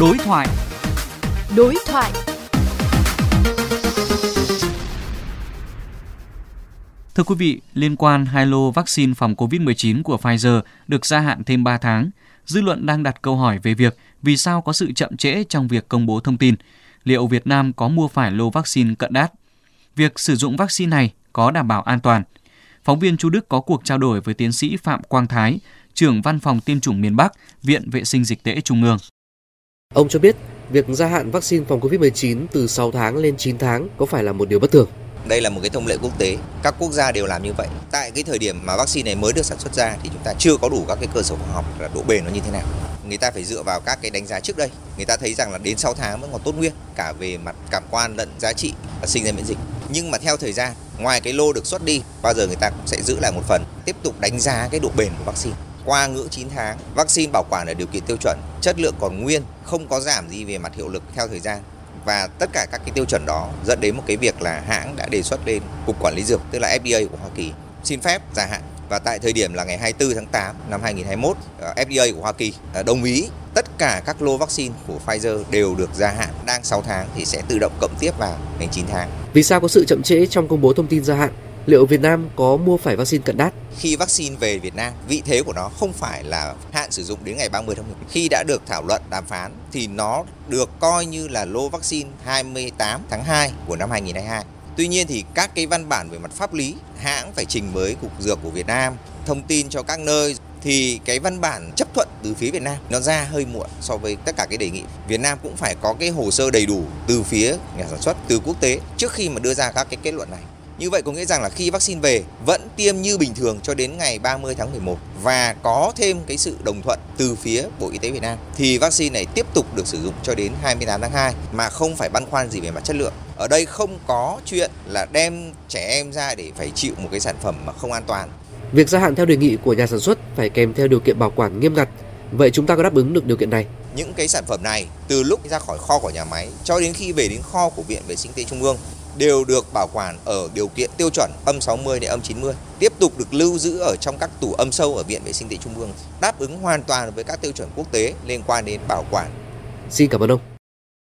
Đối thoại. Đối thoại. Thưa quý vị, liên quan hai lô vaccine phòng COVID-19 của Pfizer được gia hạn thêm 3 tháng, dư luận đang đặt câu hỏi về việc vì sao có sự chậm trễ trong việc công bố thông tin. Liệu Việt Nam có mua phải lô vaccine cận đát? Việc sử dụng vaccine này có đảm bảo an toàn? Phóng viên Chu Đức có cuộc trao đổi với tiến sĩ Phạm Quang Thái, trưởng văn phòng tiêm chủng miền Bắc, Viện Vệ sinh Dịch tễ Trung ương. Ông cho biết, việc gia hạn vaccine phòng COVID-19 từ 6 tháng lên 9 tháng có phải là một điều bất thường? Đây là một cái thông lệ quốc tế, các quốc gia đều làm như vậy. Tại cái thời điểm mà vaccine này mới được sản xuất ra thì chúng ta chưa có đủ các cái cơ sở khoa học là độ bền nó như thế nào. Người ta phải dựa vào các cái đánh giá trước đây. Người ta thấy rằng là đến 6 tháng vẫn còn tốt nguyên cả về mặt cảm quan lẫn giá trị và sinh ra miễn dịch. Nhưng mà theo thời gian, ngoài cái lô được xuất đi, bao giờ người ta cũng sẽ giữ lại một phần, tiếp tục đánh giá cái độ bền của vaccine qua ngưỡng 9 tháng, vaccine bảo quản ở điều kiện tiêu chuẩn, chất lượng còn nguyên, không có giảm gì về mặt hiệu lực theo thời gian và tất cả các cái tiêu chuẩn đó dẫn đến một cái việc là hãng đã đề xuất lên cục quản lý dược tức là FDA của Hoa Kỳ xin phép gia hạn và tại thời điểm là ngày 24 tháng 8 năm 2021 ờ, FDA của Hoa Kỳ ờ, đồng ý tất cả các lô vaccine của Pfizer đều được gia hạn đang 6 tháng thì sẽ tự động cộng tiếp vào thành 9 tháng. Vì sao có sự chậm trễ trong công bố thông tin gia hạn? Liệu Việt Nam có mua phải vaccine cận đát? Khi vaccine về Việt Nam, vị thế của nó không phải là hạn sử dụng đến ngày 30 tháng 11. Khi đã được thảo luận đàm phán thì nó được coi như là lô vaccine 28 tháng 2 của năm 2022. Tuy nhiên thì các cái văn bản về mặt pháp lý hãng phải trình với cục dược của Việt Nam thông tin cho các nơi thì cái văn bản chấp thuận từ phía Việt Nam nó ra hơi muộn so với tất cả cái đề nghị. Việt Nam cũng phải có cái hồ sơ đầy đủ từ phía nhà sản xuất, từ quốc tế trước khi mà đưa ra các cái kết luận này. Như vậy có nghĩa rằng là khi vaccine về vẫn tiêm như bình thường cho đến ngày 30 tháng 11 và có thêm cái sự đồng thuận từ phía Bộ Y tế Việt Nam thì vaccine này tiếp tục được sử dụng cho đến 28 tháng 2 mà không phải băn khoăn gì về mặt chất lượng. Ở đây không có chuyện là đem trẻ em ra để phải chịu một cái sản phẩm mà không an toàn. Việc gia hạn theo đề nghị của nhà sản xuất phải kèm theo điều kiện bảo quản nghiêm ngặt. Vậy chúng ta có đáp ứng được điều kiện này? Những cái sản phẩm này từ lúc ra khỏi kho của nhà máy cho đến khi về đến kho của Viện Vệ sinh Tây Trung ương đều được bảo quản ở điều kiện tiêu chuẩn âm 60 đến âm 90, tiếp tục được lưu giữ ở trong các tủ âm sâu ở Viện Vệ sinh Tị Trung ương, đáp ứng hoàn toàn với các tiêu chuẩn quốc tế liên quan đến bảo quản. Xin cảm ơn ông.